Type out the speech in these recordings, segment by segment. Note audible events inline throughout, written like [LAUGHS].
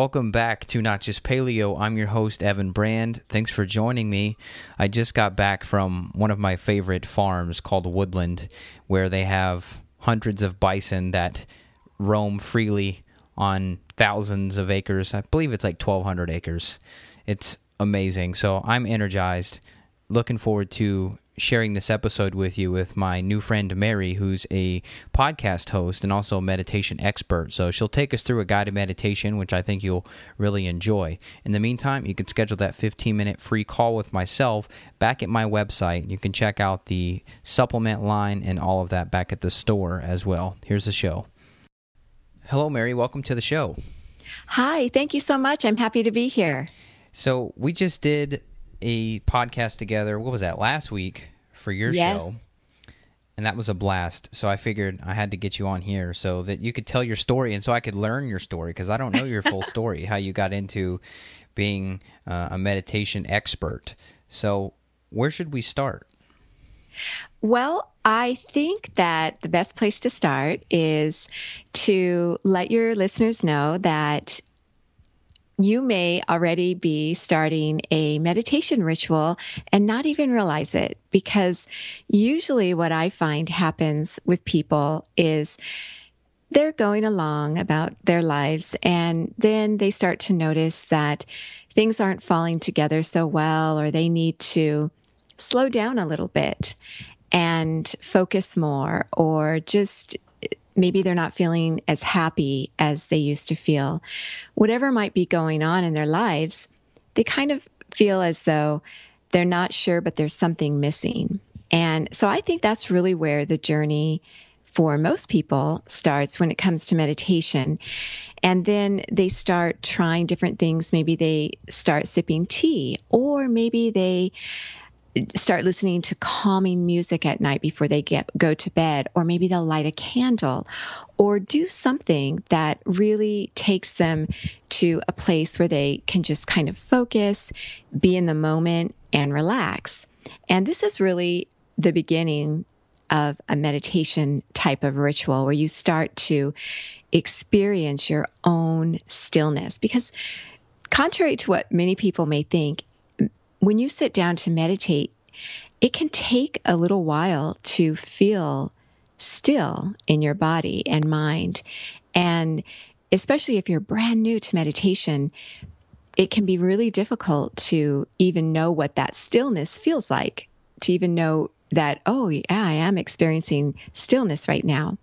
Welcome back to Not Just Paleo. I'm your host, Evan Brand. Thanks for joining me. I just got back from one of my favorite farms called Woodland, where they have hundreds of bison that roam freely on thousands of acres. I believe it's like 1,200 acres. It's amazing. So I'm energized. Looking forward to sharing this episode with you with my new friend Mary, who's a podcast host and also a meditation expert. So she'll take us through a guided meditation, which I think you'll really enjoy. In the meantime, you can schedule that 15 minute free call with myself back at my website. You can check out the supplement line and all of that back at the store as well. Here's the show. Hello, Mary. Welcome to the show. Hi. Thank you so much. I'm happy to be here. So we just did a podcast together. What was that last week for your yes. show? And that was a blast. So I figured I had to get you on here so that you could tell your story and so I could learn your story because I don't know your full [LAUGHS] story, how you got into being uh, a meditation expert. So where should we start? Well, I think that the best place to start is to let your listeners know that you may already be starting a meditation ritual and not even realize it. Because usually what I find happens with people is they're going along about their lives and then they start to notice that things aren't falling together so well or they need to slow down a little bit and focus more or just maybe they're not feeling as happy as they used to feel. Whatever might be going on in their lives, they kind of feel as though they're not sure, but there's something missing. And so I think that's really where the journey for most people starts when it comes to meditation. And then they start trying different things. Maybe they start sipping tea, or maybe they start listening to calming music at night before they get go to bed or maybe they'll light a candle or do something that really takes them to a place where they can just kind of focus be in the moment and relax. And this is really the beginning of a meditation type of ritual where you start to experience your own stillness. Because contrary to what many people may think when you sit down to meditate, it can take a little while to feel still in your body and mind. And especially if you're brand new to meditation, it can be really difficult to even know what that stillness feels like, to even know that, oh, yeah, I am experiencing stillness right now.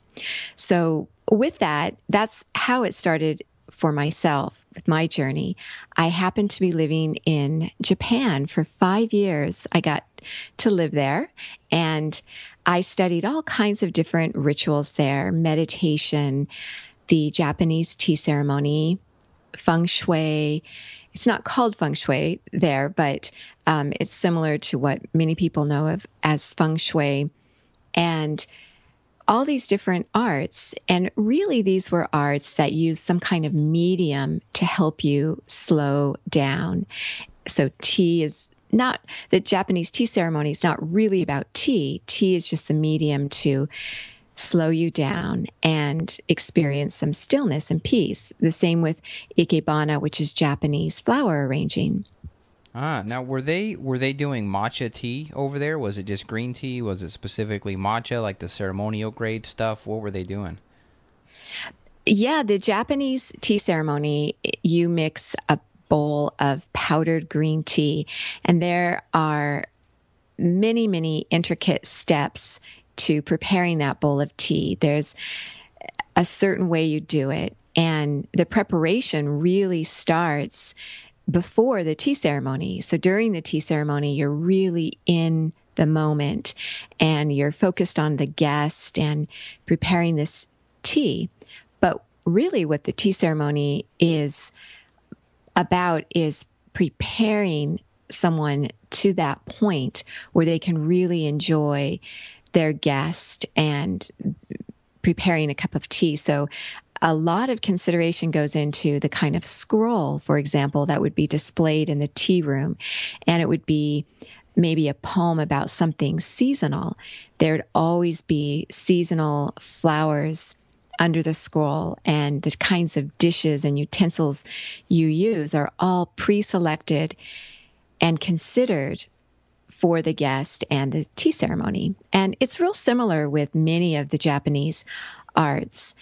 So, with that, that's how it started for myself with my journey. I happened to be living in Japan for five years. I got to live there and I studied all kinds of different rituals there, meditation, the Japanese tea ceremony, feng shui. It's not called feng shui there, but um, it's similar to what many people know of as feng shui. And all these different arts. And really, these were arts that use some kind of medium to help you slow down. So tea is not the Japanese tea ceremony is not really about tea. Tea is just the medium to slow you down and experience some stillness and peace. The same with ikebana, which is Japanese flower arranging. Ah, now were they were they doing matcha tea over there? Was it just green tea? Was it specifically matcha, like the ceremonial grade stuff? What were they doing? Yeah, the Japanese tea ceremony, you mix a bowl of powdered green tea, and there are many, many intricate steps to preparing that bowl of tea. There's a certain way you do it, and the preparation really starts before the tea ceremony. So during the tea ceremony, you're really in the moment and you're focused on the guest and preparing this tea. But really, what the tea ceremony is about is preparing someone to that point where they can really enjoy their guest and preparing a cup of tea. So a lot of consideration goes into the kind of scroll, for example, that would be displayed in the tea room. And it would be maybe a poem about something seasonal. There'd always be seasonal flowers under the scroll and the kinds of dishes and utensils you use are all pre selected and considered for the guest and the tea ceremony. And it's real similar with many of the Japanese arts.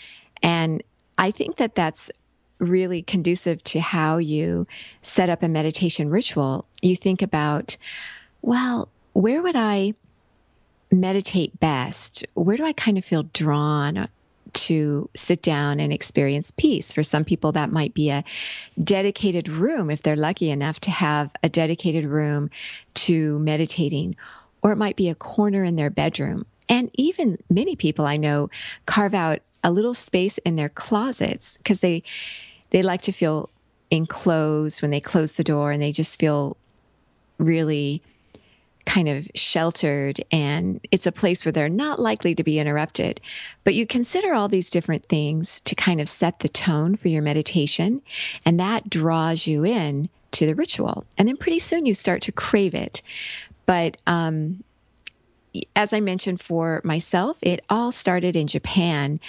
And I think that that's really conducive to how you set up a meditation ritual. You think about, well, where would I meditate best? Where do I kind of feel drawn to sit down and experience peace. For some people, that might be a dedicated room if they're lucky enough to have a dedicated room to meditating, or it might be a corner in their bedroom. And even many people I know carve out a little space in their closets because they they like to feel enclosed when they close the door and they just feel really kind of sheltered and it's a place where they're not likely to be interrupted. But you consider all these different things to kind of set the tone for your meditation, and that draws you in to the ritual. And then pretty soon you start to crave it. But um, as I mentioned for myself, it all started in Japan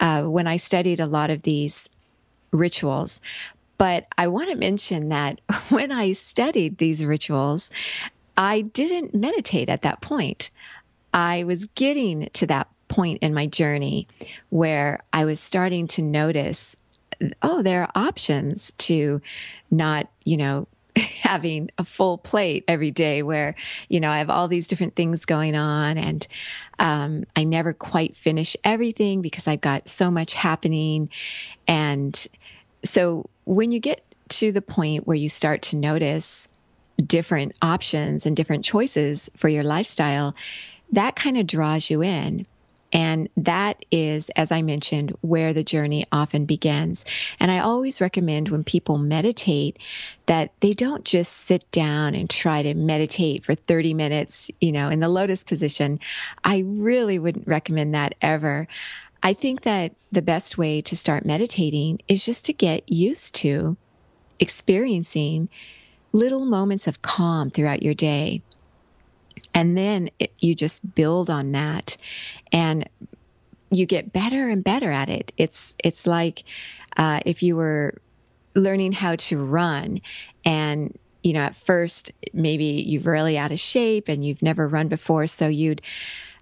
uh, when I studied a lot of these rituals. But I want to mention that [LAUGHS] when I studied these rituals, I didn't meditate at that point. I was getting to that point in my journey where I was starting to notice, oh, there are options to not, you know, [LAUGHS] having a full plate every day where, you know, I have all these different things going on and um, I never quite finish everything because I've got so much happening. And so when you get to the point where you start to notice different options and different choices for your lifestyle, that kind of draws you in. And that is, as I mentioned, where the journey often begins. And I always recommend when people meditate that they don't just sit down and try to meditate for 30 minutes, you know, in the lotus position. I really wouldn't recommend that ever. I think that the best way to start meditating is just to get used to experiencing little moments of calm throughout your day. And then it, you just build on that and you get better and better at it. It's, it's like, uh, if you were learning how to run and you know, at first, maybe you're really out of shape and you've never run before. So you'd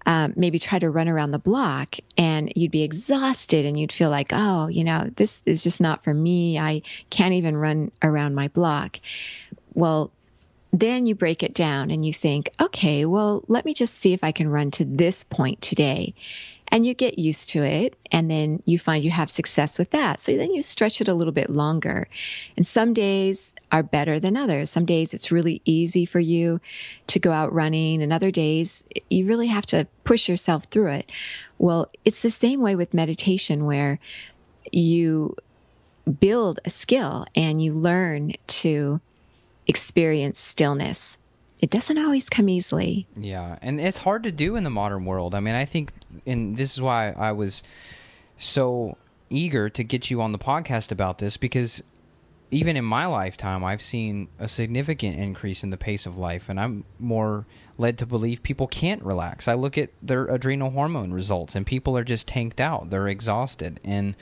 um, maybe try to run around the block and you'd be exhausted and you'd feel like, oh, you know, this is just not for me. I can't even run around my block. Well, then you break it down and you think, okay, well, let me just see if I can run to this point today. And you get used to it, and then you find you have success with that. So then you stretch it a little bit longer. And some days are better than others. Some days it's really easy for you to go out running, and other days you really have to push yourself through it. Well, it's the same way with meditation, where you build a skill and you learn to experience stillness. It doesn't always come easily. Yeah, and it's hard to do in the modern world. I mean, I think, and this is why I was so eager to get you on the podcast about this because even in my lifetime, I've seen a significant increase in the pace of life, and I'm more led to believe people can't relax. I look at their adrenal hormone results, and people are just tanked out. They're exhausted. And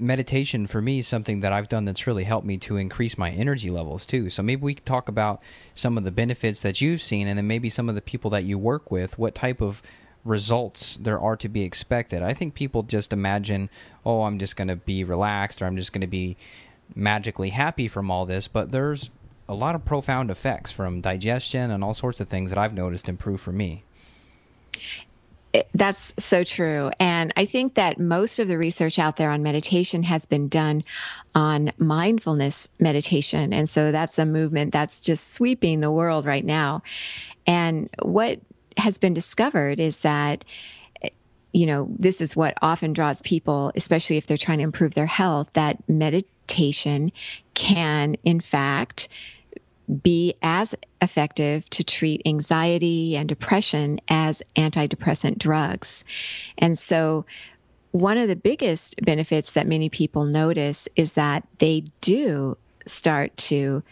meditation for me is something that I've done that's really helped me to increase my energy levels too. So maybe we could talk about some of the benefits that you've seen and then maybe some of the people that you work with, what type of results there are to be expected. I think people just imagine, oh, I'm just going to be relaxed or I'm just going to be magically happy from all this, but there's a lot of profound effects from digestion and all sorts of things that I've noticed improve for me that's so true. And I think that most of the research out there on meditation has been done on mindfulness meditation. And so that's a movement that's just sweeping the world right now. And what has been discovered is that you know, this is what often draws people, especially if they're trying to improve their health, that meditation can, in fact, be as effective to treat anxiety and depression as antidepressant drugs. And so one of the biggest benefits that many people notice is that they do start to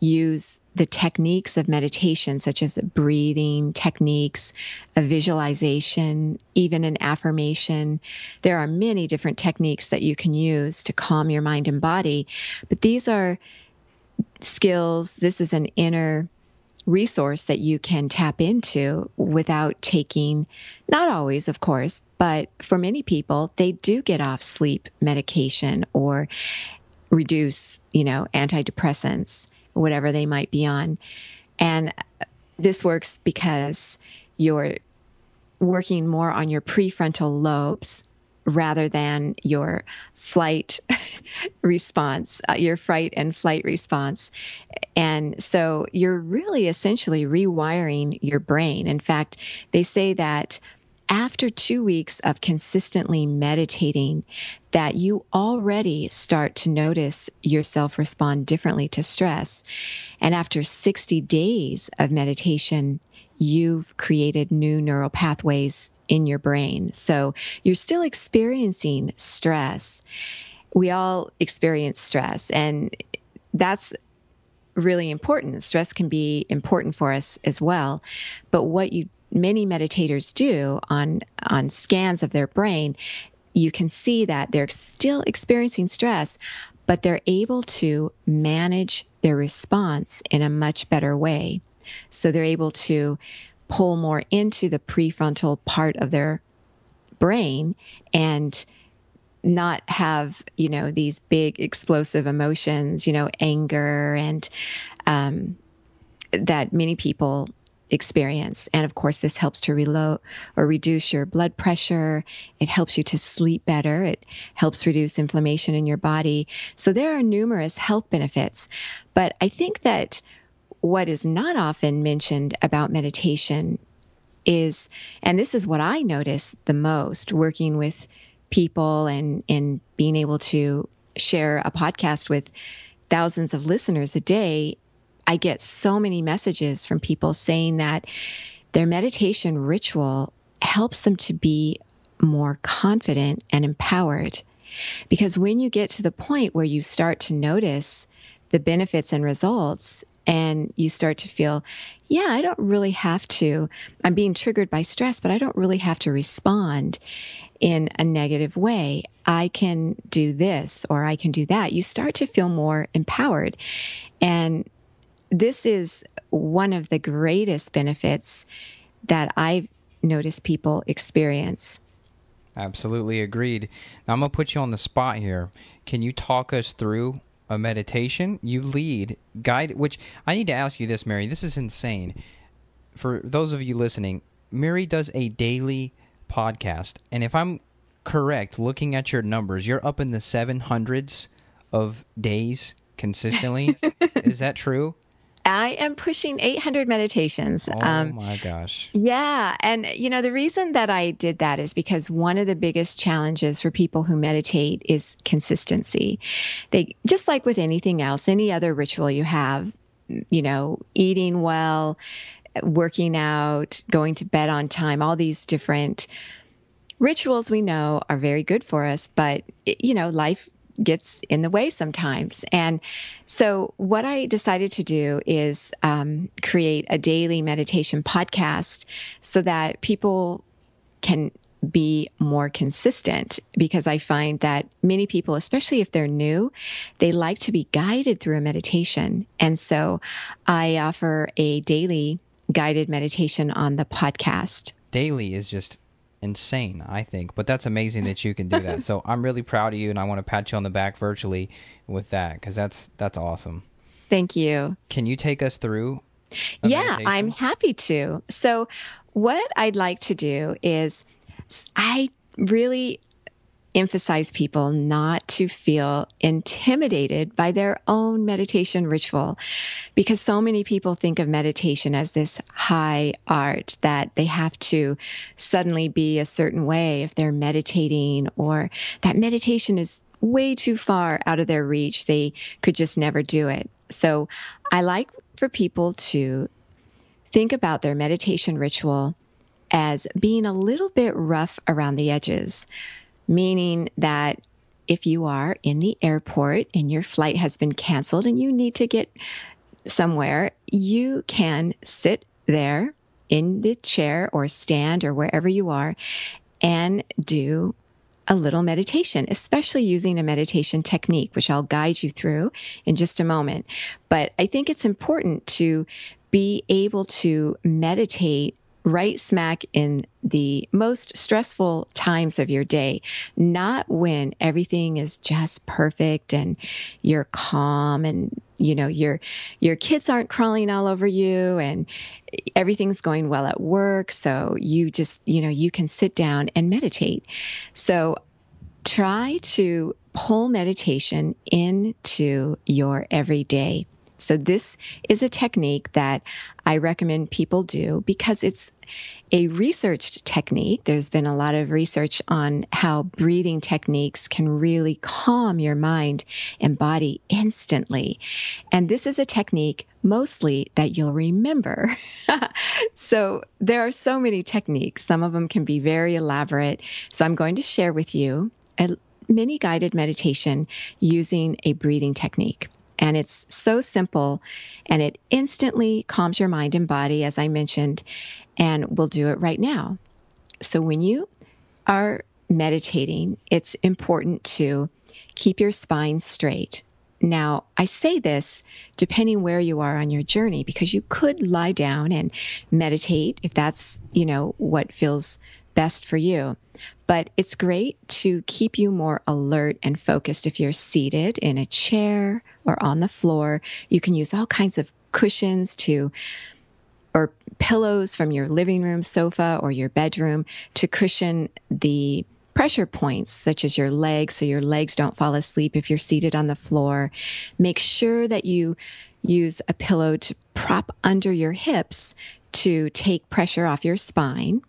use the techniques of meditation, such as breathing techniques, a visualization, even an affirmation. There are many different techniques that you can use to calm your mind and body, but these are skills. This is an inner resource that you can tap into without taking, not always, of course, but for many people, they do get off sleep medication or reduce, you know, antidepressants, whatever they might be on. And this works because you're working more on your prefrontal lobes rather than your flight [LAUGHS] response, uh, your fright and flight response. And so you're really essentially rewiring your brain. In fact, they say that after two weeks of consistently meditating, that you already start to notice yourself respond differently to stress. And after 60 days of meditation, you've created new neural pathways in your brain. So you're still experiencing stress. We all experience stress, and that's really important. Stress can be important for us as well. But what you many meditators do on on scans of their brain, you can see that they're still experiencing stress, but they're able to manage their response in a much better way. So they're able to pull more into the prefrontal part of their brain and not have you know these big explosive emotions you know anger and um, that many people experience. And of course this helps to reload or reduce your blood pressure. It helps you to sleep better. It helps reduce inflammation in your body. So there are numerous health benefits. But i think that what is not often mentioned about meditation is, and this is what I notice the most working with people and, and being able to share a podcast with thousands of listeners a day. I get so many messages from people saying that their meditation ritual helps them to be more confident and empowered. Because when you get to the point where you start to notice the benefits and results, and you start to feel, yeah, I don't really have to. I'm being triggered by stress, but I don't really have to respond in a negative way. I can do this or I can do that. You start to feel more empowered. And this is one of the greatest benefits that I've noticed people experience. Absolutely agreed. Now I'm going to put you on the spot here. Can you talk us through a meditation, you lead guide. Which I need to ask you this, Mary. This is insane. For those of you listening, Mary does a daily podcast, and if I'm correct, looking at your numbers, you're up in the seven hundreds of days consistently. [LAUGHS] is that true? I am pushing 800 meditations. Oh um, my gosh. Yeah. And, you know, the reason that I did that is because one of the biggest challenges for people who meditate is consistency. They, just like with anything else, any other ritual you have, you know, eating well, working out, going to bed on time, all these different rituals we know are very good for us, but, you know, life gets in the way sometimes. And so, what I decided to do is um, create a daily meditation podcast so that people can be more consistent because I find that many people, especially if they're new, they like to be guided through a meditation. And so I offer a daily guided meditation on the podcast. Daily is just insane, I think. But that's amazing that you can do that. [LAUGHS] so I'm really proud of you, and I want to pat you on the back virtually with that because that's that's awesome. Thank you. Can you take us through? Yeah, meditation? I'm happy to. So, what I'd like to do is, I really emphasize people not to feel intimidated by their own meditation ritual because so many people think of meditation as this high art that they have to suddenly be a certain way if they're meditating or that meditation is way too far out of their reach. They could just never do it. So I like for people to think about their meditation ritual as being a little bit rough around the edges meaning that if you are in the airport and your flight has been canceled and you need to get somewhere, you can sit there in the chair or stand or wherever you are and do a little meditation, especially using a meditation technique, which I'll guide you through in just a moment. But I think it's important to be able to meditate right smack in the most stressful times of your day, not when everything is just perfect and you're calm and you know your your kids aren't crawling all over you and everything's going well at work. So you just you know you can sit down and meditate. So try to pull meditation into your everyday so this is a technique that I recommend people do because it's a researched technique. There's been a lot of research on how breathing techniques can really calm your mind and body instantly. And this is a technique mostly that you'll remember. [LAUGHS] so there are so many techniques. Some of them can be very elaborate. So I'm going to share with you a mini guided meditation using a breathing technique. And it's so simple and it instantly calms your mind and body, as I mentioned, and we'll do it right now. So when you are meditating, it's important to keep your spine straight. Now, I say this depending where you are on your journey because you could lie down and meditate if that's, you know, what feels best for you. But it's great to keep you more alert and focused if you're seated in a chair or on the floor. You can use all kinds of cushions to or pillows from your living room sofa or your bedroom to cushion the pressure points, such as your legs, so your legs don't fall asleep if you're seated on the floor. Make sure that you use a pillow to prop under your hips to take pressure off your spine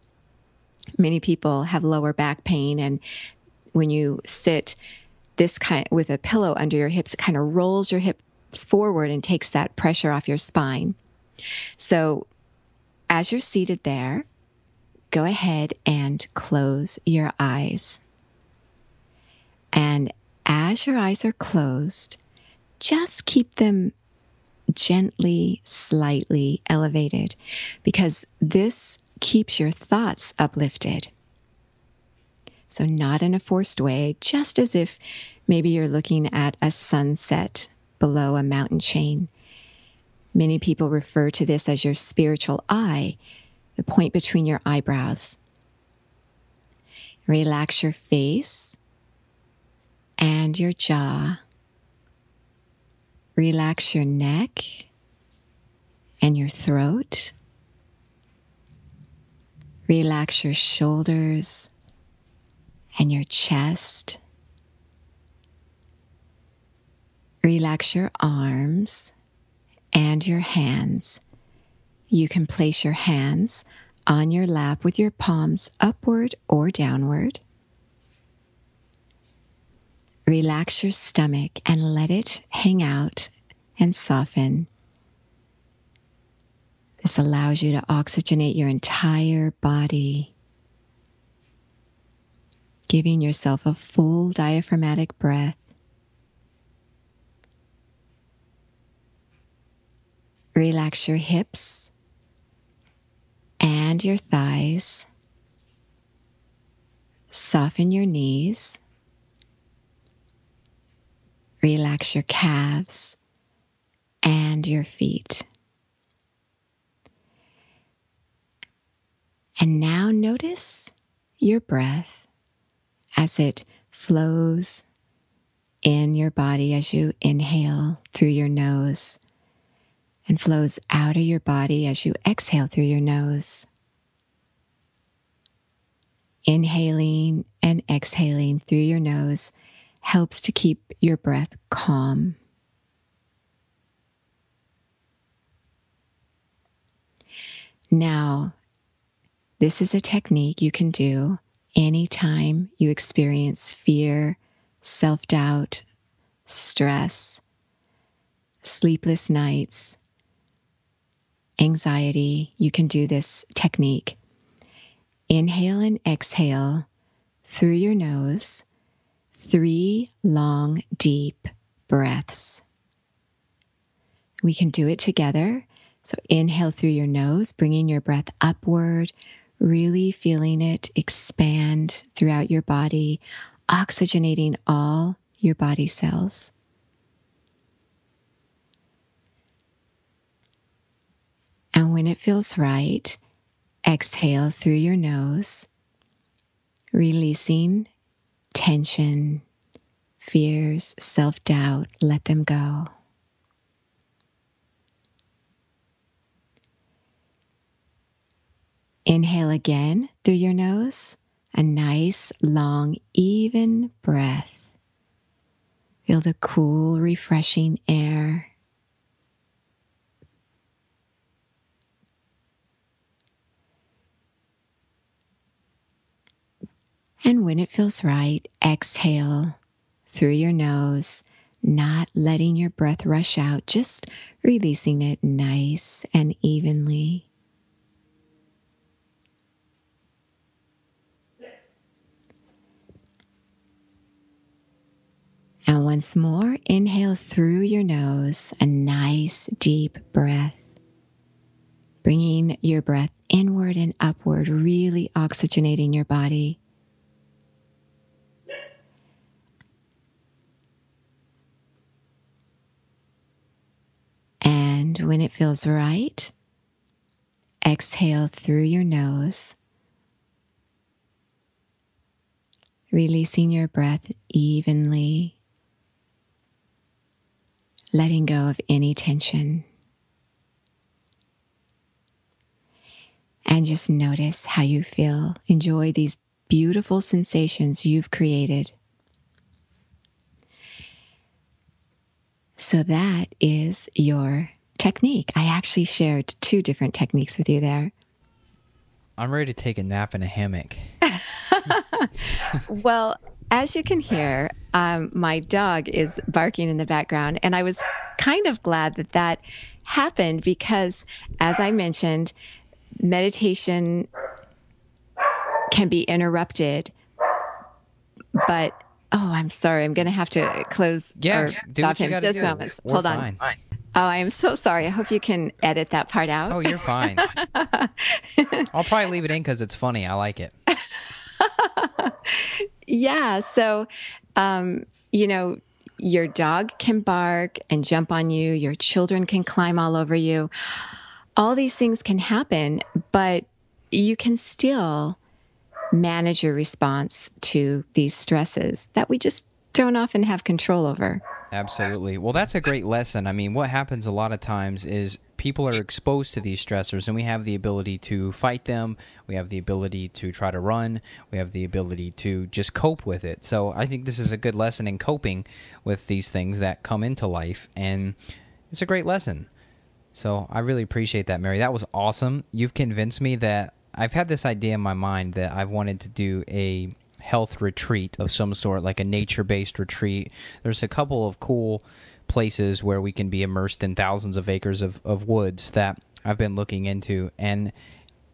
many people have lower back pain and when you sit this kind with a pillow under your hips it kind of rolls your hips forward and takes that pressure off your spine so as you're seated there go ahead and close your eyes and as your eyes are closed just keep them gently slightly elevated because this keeps your thoughts uplifted. So, not in a forced way, just as if maybe you're looking at a sunset below a mountain chain. Many people refer to this as your spiritual eye, the point between your eyebrows. Relax your face and your jaw. Relax your neck and your throat. Relax your shoulders and your chest. Relax your arms and your hands. You can place your hands on your lap with your palms upward or downward. Relax your stomach and let it hang out and soften this allows you to oxygenate your entire body, giving yourself a full diaphragmatic breath. Relax your hips and your thighs. Soften your knees. Relax your calves and your feet. And now notice your breath as it flows in your body as you inhale through your nose and flows out of your body as you exhale through your nose. Inhaling and exhaling through your nose helps to keep your breath calm. Now, this is a technique you can do anytime you experience fear, self doubt, stress, sleepless nights, anxiety. You can do this technique. Inhale and exhale through your nose, three long, deep breaths. we can do it together. So inhale through your nose, bringing your breath upward, really feeling it expand throughout your body, oxygenating all your body cells. And when it feels right, exhale through your nose, releasing tension, fears, self doubt, let them go. Inhale again through your nose, a nice, long, even breath. Feel the cool, refreshing air. And when it feels right, exhale through your nose, not letting your breath rush out, just releasing it nice and evenly. And once more, inhale through your nose, a nice deep breath. Bringing your breath inward and upward, really oxygenating your body. And when it feels right, exhale through your nose, releasing your breath evenly letting go of any tension. And just notice how you feel. Enjoy these beautiful sensations you've created. So that is your technique. I actually shared two different techniques with you there. I'm ready to take a nap in a hammock. [LAUGHS] [LAUGHS] well, as you can hear, um, my dog is barking in the background, and I was kind of glad that that happened because, as I mentioned, meditation can be interrupted. But oh, I'm sorry, I'm going to have to close yeah, or stop him just a moment. Hold fine. on. Oh, I am so sorry. I hope you can edit that part out. Oh, you're fine. [LAUGHS] I'll probably leave it in because it's funny. I like it. [LAUGHS] yeah. So, um, you know, your dog can bark and jump on you, your children can climb all over you. All these things can happen, but you can still manage your response to these stresses that we just don't often have control over. Absolutely. Well, that's a great lesson. I mean, what happens a lot of times is people are exposed to these stressors, and we have the ability to fight them. We have the ability to try to run. We have the ability to just cope with it. So I think this is a good lesson in coping with these things that come into life, and it's a great lesson. So I really appreciate that, Mary. That was awesome. You've convinced me that I've had this idea in my mind that I've wanted to do a health retreat of some sort, like a nature based retreat. There's a couple of cool places where we can be immersed in thousands of acres of, of woods that I've been looking into. And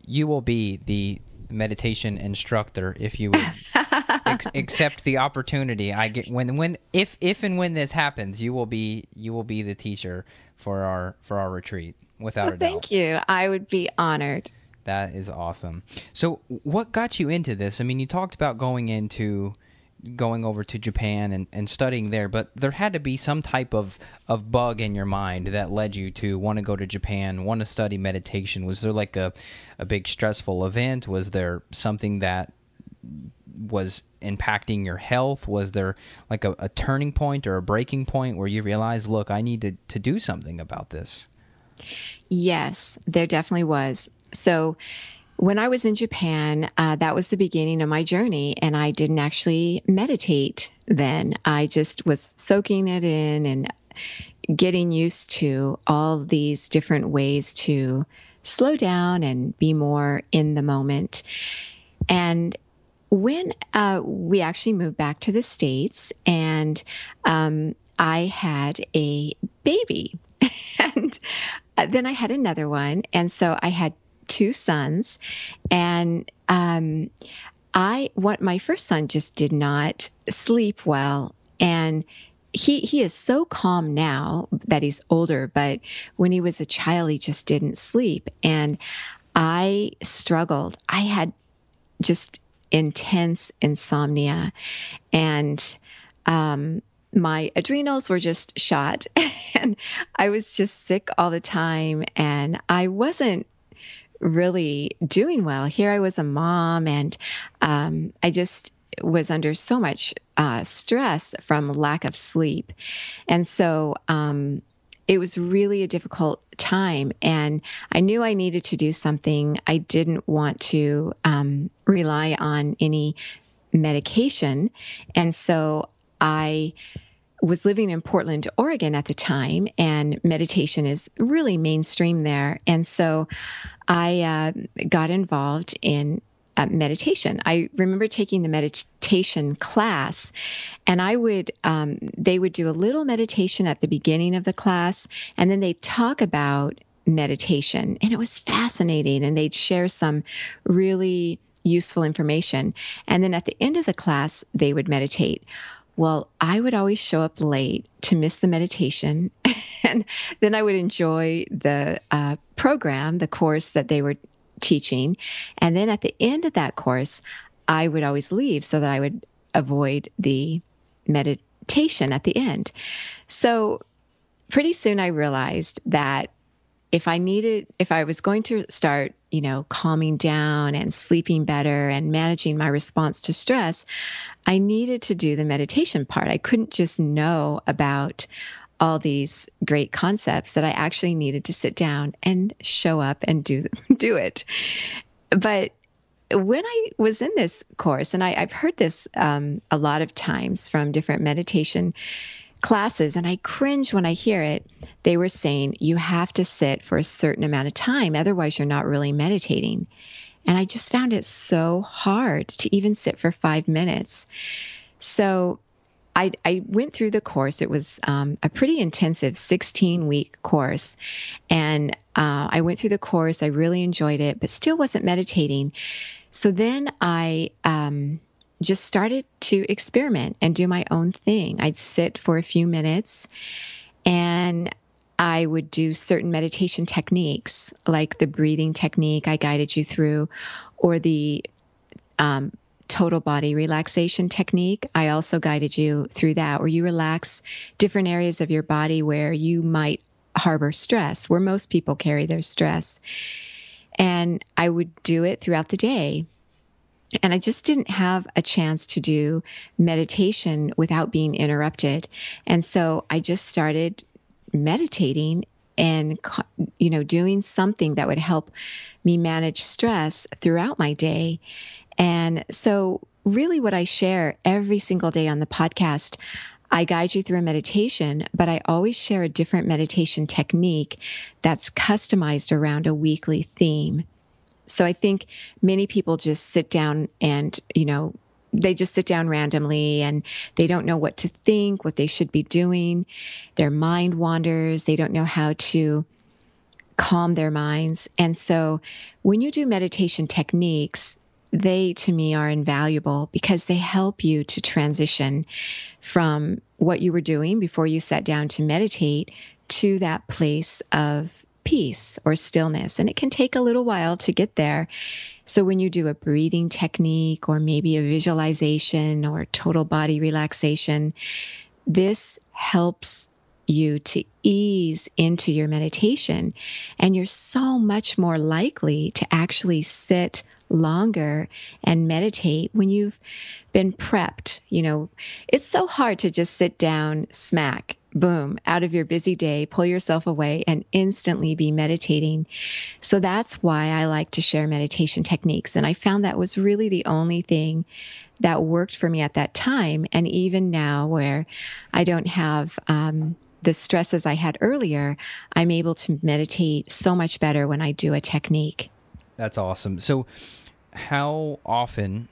you will be the meditation instructor if you would [LAUGHS] ex- accept the opportunity I get when when if if and when this happens you will be you will be the teacher for our for our retreat without well, a doubt. Thank you. I would be honored. That is awesome. So, what got you into this? I mean, you talked about going into going over to Japan and, and studying there, but there had to be some type of, of bug in your mind that led you to want to go to Japan, want to study meditation. Was there like a, a big stressful event? Was there something that was impacting your health? Was there like a, a turning point or a breaking point where you realized, look, I need to, to do something about this? Yes, there definitely was. So when I was in Japan, uh, that was the beginning of my journey, and I didn't actually meditate then. I just was soaking it in and getting used to all these different ways to slow down and be more in the moment. And when uh, we actually moved back to the States, and um, I had a baby, [LAUGHS] and uh, then I had another one. And so I had two sons, and um, I what my first son just did not sleep well, and he he is so calm now that he's older, but when he was a child, he just didn't sleep, and I struggled. I had just intense insomnia, and um, my adrenals were just shot, [LAUGHS] and I was just sick all the time, and I wasn't really doing well. Here I was a mom, and um, I just was under so much uh, stress from lack of sleep. And so um, it was really a difficult time. And I knew I needed to do something. I didn't want to um, rely on any medication. And so I was living in Portland, Oregon at the time, and meditation is really mainstream there. And so I uh, got involved in uh, meditation. I remember taking the meditation class, and I would, um, they would do a little meditation at the beginning of the class, and then they talk about meditation. And it was fascinating, and they'd share some really useful information. And then at the end of the class, they would meditate. Well, I would always show up late to miss the meditation, [LAUGHS] and then I would enjoy the uh, program, the course that they were teaching. And then at the end of that course, I would always leave so that I would avoid the meditation at the end. So pretty soon I realized that if I needed, if I was going to start, you know, calming down and sleeping better and managing my response to stress, I needed to do the meditation part. I couldn't just know about all these great concepts that I actually needed to sit down and show up and do [LAUGHS] do it. But when I was in this course, and I, have heard this um, a lot of times from different meditation classes, and I cringe when I hear it. They were saying you have to sit for a certain amount of time, otherwise, you're not really meditating. And I just found it so hard to even sit for five minutes. So I, I went through the course. It was um, a pretty intensive 16 week course. And uh, I went through the course. I really enjoyed it, but still wasn't meditating. So then I um, just started to experiment and do my own thing. I'd sit for a few minutes and I would do certain meditation techniques, like the breathing technique I guided you through, or the um, total body relaxation technique. I also guided you through that, where you relax different areas of your body where you might harbor stress, where most people carry their stress. And I would do it throughout the day. And I just didn't have a chance to do meditation without being interrupted. And so I just started meditating and, you know, doing something that would help me manage stress throughout my day. And so, really, what I share every single day on the podcast, I guide you through a meditation, but I always share a different meditation technique that's customized around a weekly theme. So I think many people just sit down and, you know, they just sit down randomly and they don't know what to think, what they should be doing. Their mind wanders. They don't know how to calm their minds. And so when you do meditation techniques, they to me are invaluable because they help you to transition from what you were doing before you sat down to meditate to that place of peace or stillness. And it can take a little while to get there. So when you do a breathing technique or maybe a visualization or total body relaxation, this helps you to ease into your meditation and you're so much more likely to actually sit longer and meditate when you've been prepped. You know, it's so hard to just sit down, smack, boom, out of your busy day, pull yourself away and instantly be meditating. So that's why I like to share meditation techniques. And I found that was really the only thing that worked for me at that time. And even now, where I don't have, um, the stresses I had earlier, I'm able to meditate so much better when I do a technique. That's awesome. So, how often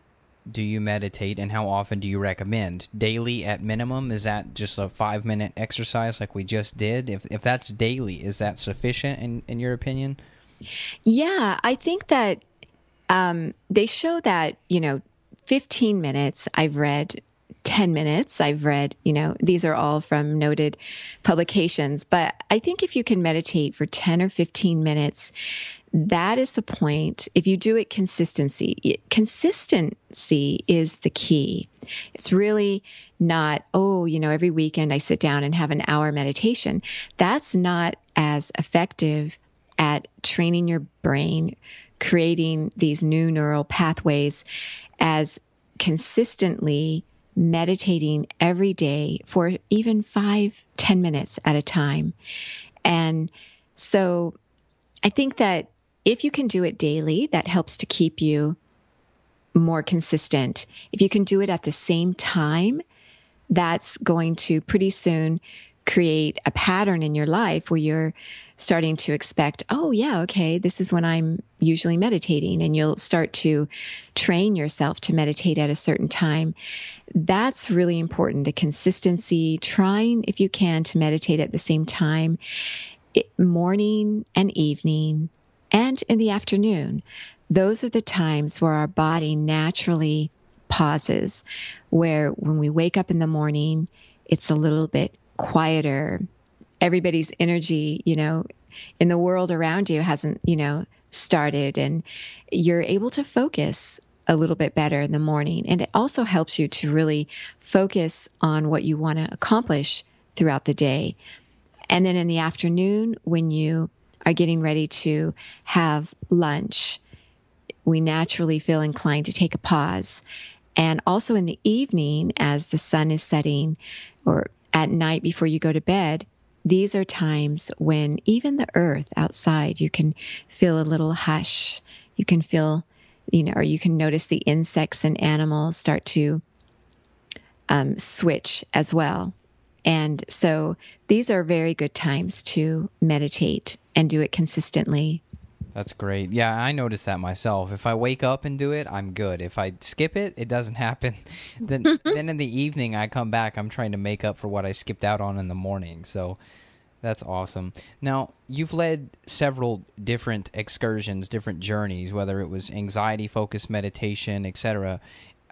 do you meditate and how often do you recommend? Daily at minimum? Is that just a five minute exercise like we just did? If, if that's daily is that sufficient in, in your opinion? Yeah i think that um, they show that you know 15 minutes i've read 10 minutes. I've read, you know, these are all from noted publications, but I think if you can meditate for 10 or 15 minutes, that is the point. If you do it consistency, consistency is the key. It's really not, oh, you know, every weekend I sit down and have an hour meditation. That's not as effective at training your brain, creating these new neural pathways as consistently meditating every day for even five, ten minutes at a time. And so I think that if you can do it daily, that helps to keep you more consistent. If you can do it at the same time, that's going to pretty soon create a pattern in your life where you're starting to expect, oh, yeah, okay, this is when I'm usually meditating. And you'll start to train yourself to meditate at a certain time. That's really important. The consistency, trying, if you can, to meditate at the same time, it, morning and evening, and in the afternoon. Those are the times where our body naturally pauses, where when we wake up in the morning, it's a little bit quieter, everybody's energy, you know, in the world around you hasn't, you know, started and you're able to focus a little bit better in the morning. And it also helps you to really focus on what you want to accomplish throughout the day. And then in the afternoon, when you are getting ready to have lunch, we naturally feel inclined to take a pause. And also in the evening, as the sun is setting, or at night before you go to bed, these are times when even the earth outside, you can feel a little hush. You can feel, you know, or you can notice the insects and animals start to um, switch as well. And so these are very good times to meditate and do it consistently that's great. Yeah, I notice that myself. If I wake up and do it, I'm good. If I skip it, it doesn't [LAUGHS] happen. then [LAUGHS] then in the evening I come back, I'm trying to make up for what I skipped out on in the morning. So that's awesome. Now, you've led several different excursions, different journeys, whether it was anxiety focused meditation, etc.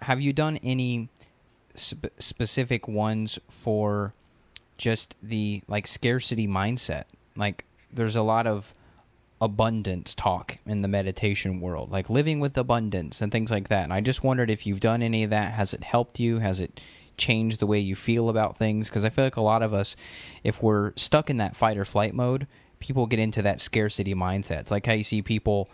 Have you done any sp- specific ones for just the like scarcity mindset? Like there's a lot of abundance talk in the meditation world, like living with abundance and things like that. And I just wondered if you've done any of that. Has it helped you? Has it changed the way you feel about things? Because I feel like a lot of us, if we're stuck in that fight or flight mode, people get into that scarcity mindset. It's like how you see people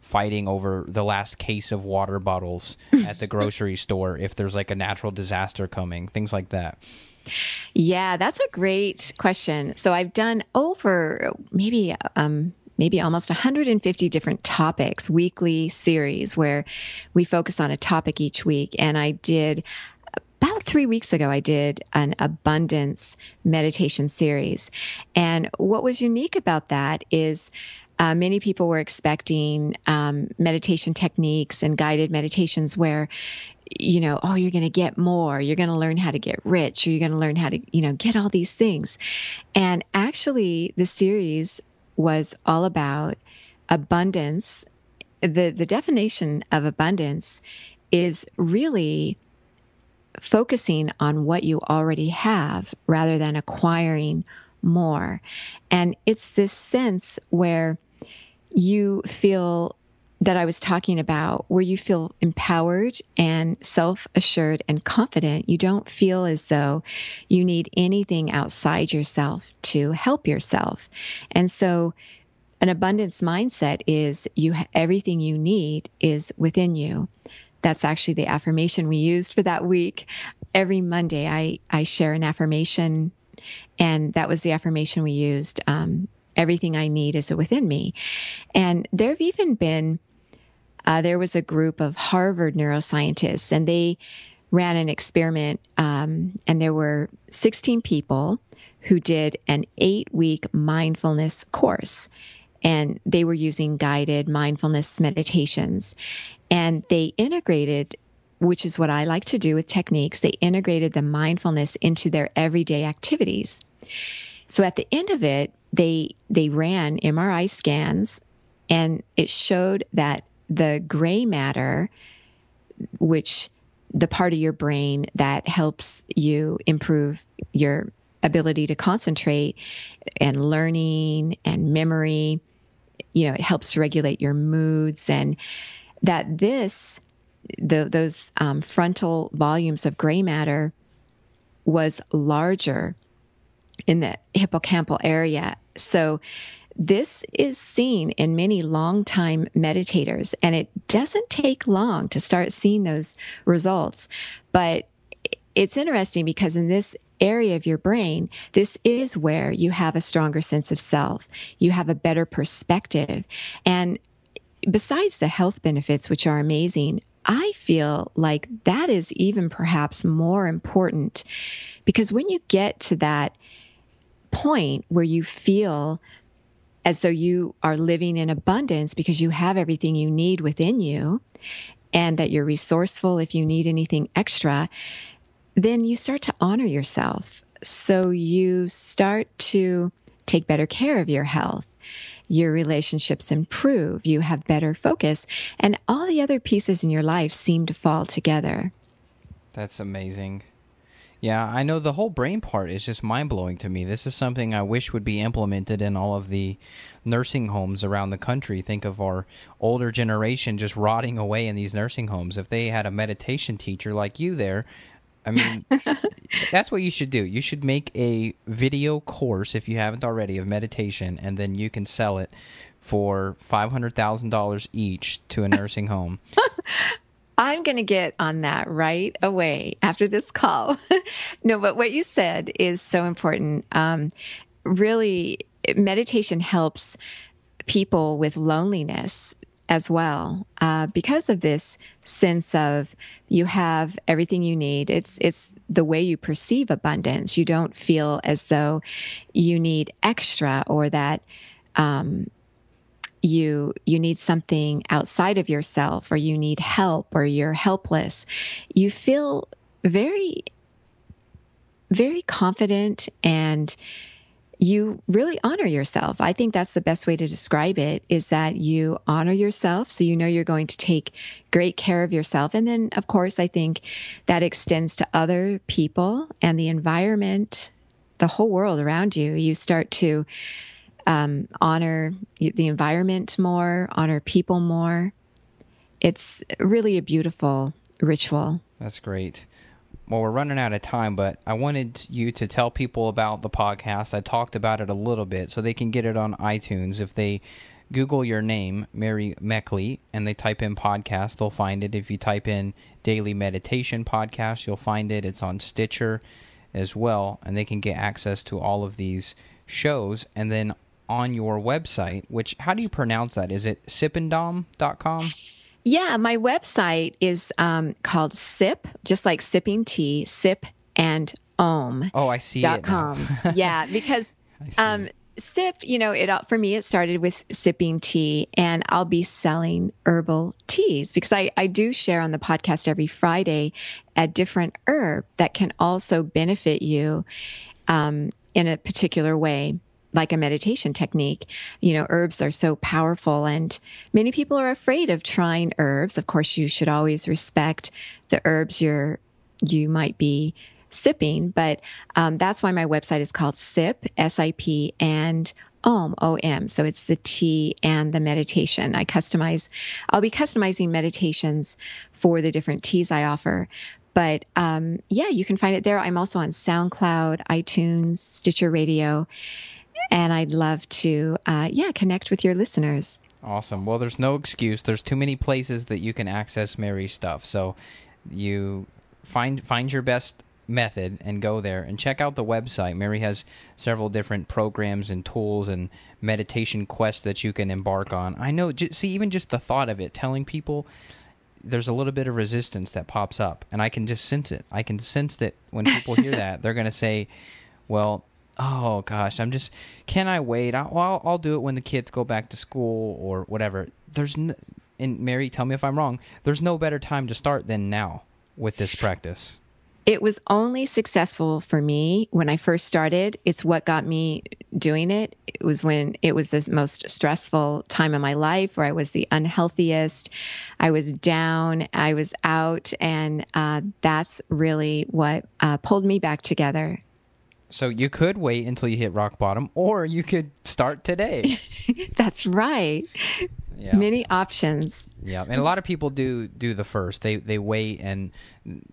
fighting over the last case of water bottles [LAUGHS] at the grocery store if there's like a natural disaster coming, things like that. Yeah, that's a great question. So I've done over maybe um, maybe almost 150 different topics, weekly series where we focus on a topic each week. And I did about three weeks ago, I did an abundance meditation series. And what was unique about that is uh, many people were expecting um, meditation techniques and guided meditations where you know, oh, you're going to get more. You're going to learn how to get rich or you're going to learn how to, you know, get all these things. And actually, the series was all about abundance. The, the definition of abundance is really focusing on what you already have rather than acquiring more. And it's this sense where you feel that I was talking about, where you feel empowered and self assured and confident. You don't feel as though you need anything outside yourself to help yourself. And so an abundance mindset is you everything you need is within you. That's actually the affirmation we used for that week. Every Monday, I I share an affirmation, and that was the affirmation we used. Um, everything I need is within me, and there have even been uh, there was a group of Harvard neuroscientists, and they ran an experiment, um, and there were 16 people who did an eight week mindfulness course. And they were using guided mindfulness meditations. And they integrated, which is what I like to do with techniques, they integrated the mindfulness into their everyday activities. So at the end of it, they they ran MRI scans and it showed that the gray matter, which the part of your brain that helps you improve your ability to concentrate and learning and memory. You know, it helps regulate your moods and that this, the, those um, frontal volumes of gray matter was larger in the hippocampal area. So this is seen in many long-time meditators, and it doesn't take long to start seeing those results. But it's interesting because in this area of your brain, this is where you have a stronger sense of self. You have a better perspective. And besides the health benefits, which are amazing, I feel like that is even perhaps more important because when you get to that point where you feel as though you are living in abundance because you have everything you need within you and that you're resourceful if you need anything extra, then you start to honor yourself. So you start to take better care of your health. Your relationships improve. You have better focus and all the other pieces in your life seem to fall together. That's amazing. Yeah, I know the whole brain part is just mind blowing to me. This is something I wish would be implemented in all of the nursing homes around the country. Think of our older generation just rotting away in these nursing homes. If they had a meditation teacher like you there, I mean, [LAUGHS] that's what you should do. You should make a video course, if you haven't already, of meditation, and then you can sell it for $500,000 each to a nursing home. [LAUGHS] I'm going to get on that right away after this call. [LAUGHS] no, but what you said is so important. Um, really, meditation helps people with loneliness as well uh, because of this sense of you have everything you need it's it's the way you perceive abundance you don't feel as though you need extra or that um, you you need something outside of yourself or you need help or you're helpless you feel very very confident and you really honor yourself. I think that's the best way to describe it is that you honor yourself. So you know you're going to take great care of yourself. And then, of course, I think that extends to other people and the environment, the whole world around you. You start to um, honor the environment more, honor people more. It's really a beautiful ritual. That's great. Well, we're running out of time, but I wanted you to tell people about the podcast. I talked about it a little bit so they can get it on iTunes. If they Google your name, Mary Meckley, and they type in podcast, they'll find it. If you type in daily meditation podcast, you'll find it. It's on Stitcher as well, and they can get access to all of these shows. And then on your website, which how do you pronounce that? Is it sipandom.com? Yeah, my website is um, called SIP, just like sipping tea, sip and om. Oh, I see dot com. [LAUGHS] yeah, because um, sip, you know, it for me it started with sipping tea, and I'll be selling herbal teas because I I do share on the podcast every Friday a different herb that can also benefit you um, in a particular way like a meditation technique. You know, herbs are so powerful and many people are afraid of trying herbs. Of course, you should always respect the herbs you're, you might be sipping, but um, that's why my website is called SIP, S-I-P, and OM, O-M. So it's the tea and the meditation. I customize, I'll be customizing meditations for the different teas I offer. But um, yeah, you can find it there. I'm also on SoundCloud, iTunes, Stitcher Radio and I'd love to, uh, yeah, connect with your listeners. Awesome. Well, there's no excuse. There's too many places that you can access Mary's stuff. So you find find your best method and go there and check out the website. Mary has several different programs and tools and meditation quests that you can embark on. I know. See, even just the thought of it, telling people there's a little bit of resistance that pops up, and I can just sense it. I can sense that when people hear [LAUGHS] that, they're going to say, "Well, oh gosh, I'm just can I wait? I'll, I'll, I'll do it when the kids go back to school or whatever. There's and Mary, tell me if I'm wrong. There's no better time to start than now with this practice. it was only successful for me when I first started. It's what got me doing it. It was when it was the most stressful time of my life where I was the unhealthiest. I was down, I was out, and uh, that's really what uh, pulled me back together. So you could wait until you hit rock bottom, or you could start today. [LAUGHS] that's right. Yeah. Many options. Yeah, and a lot of people do do the first. They they wait, and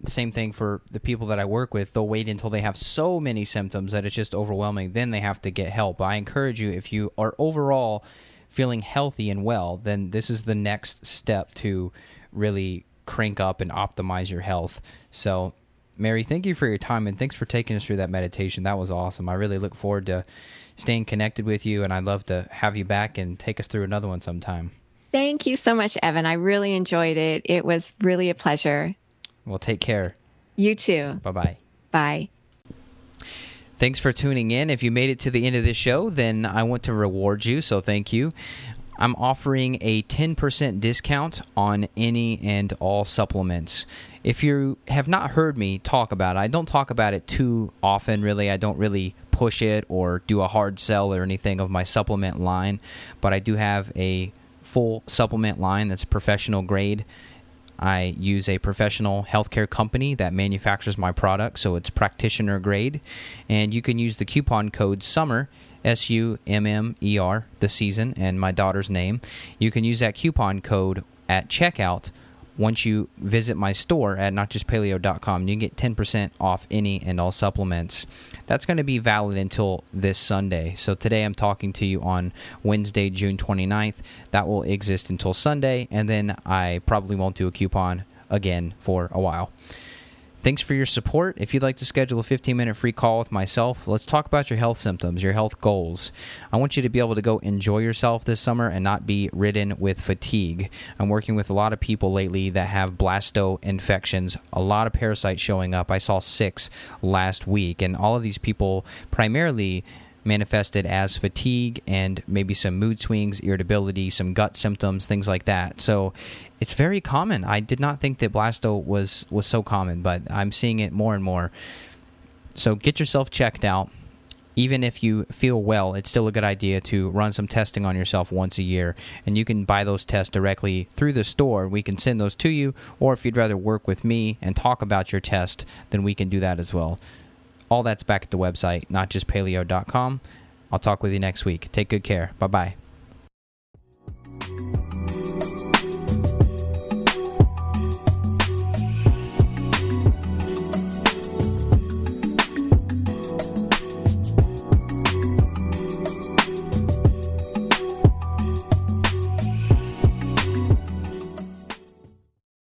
same thing for the people that I work with. They'll wait until they have so many symptoms that it's just overwhelming. Then they have to get help. I encourage you if you are overall feeling healthy and well, then this is the next step to really crank up and optimize your health. So, Mary, thank you for your time and thanks for taking us through that meditation. That was awesome. I really look forward to staying connected with you, and I'd love to have you back and take us through another one sometime. Thank you so much, Evan. I really enjoyed it. It was really a pleasure. Well, take care. You too. Bye bye. Bye. Thanks for tuning in. If you made it to the end of this show, then I want to reward you, so thank you. I'm offering a 10% discount on any and all supplements. If you have not heard me talk about it, I don't talk about it too often, really. I don't really push it or do a hard sell or anything of my supplement line, but I do have a full supplement line that's professional grade. I use a professional healthcare company that manufactures my product, so it's practitioner grade. And you can use the coupon code SUMMER, S U M M E R, the season, and my daughter's name. You can use that coupon code at checkout once you visit my store at notjustpaleo.com, you can get 10% off any and all supplements. That's going to be valid until this Sunday. So today I'm talking to you on Wednesday, June 29th. That will exist until Sunday, and then I probably won't do a coupon again for a while. Thanks for your support. If you'd like to schedule a 15 minute free call with myself, let's talk about your health symptoms, your health goals. I want you to be able to go enjoy yourself this summer and not be ridden with fatigue. I'm working with a lot of people lately that have blasto infections, a lot of parasites showing up. I saw six last week, and all of these people primarily manifested as fatigue and maybe some mood swings, irritability, some gut symptoms, things like that. So it's very common. I did not think that blasto was was so common, but I'm seeing it more and more. So get yourself checked out. Even if you feel well, it's still a good idea to run some testing on yourself once a year. And you can buy those tests directly through the store. We can send those to you. Or if you'd rather work with me and talk about your test, then we can do that as well. All that's back at the website, not just paleo.com. I'll talk with you next week. Take good care. Bye bye.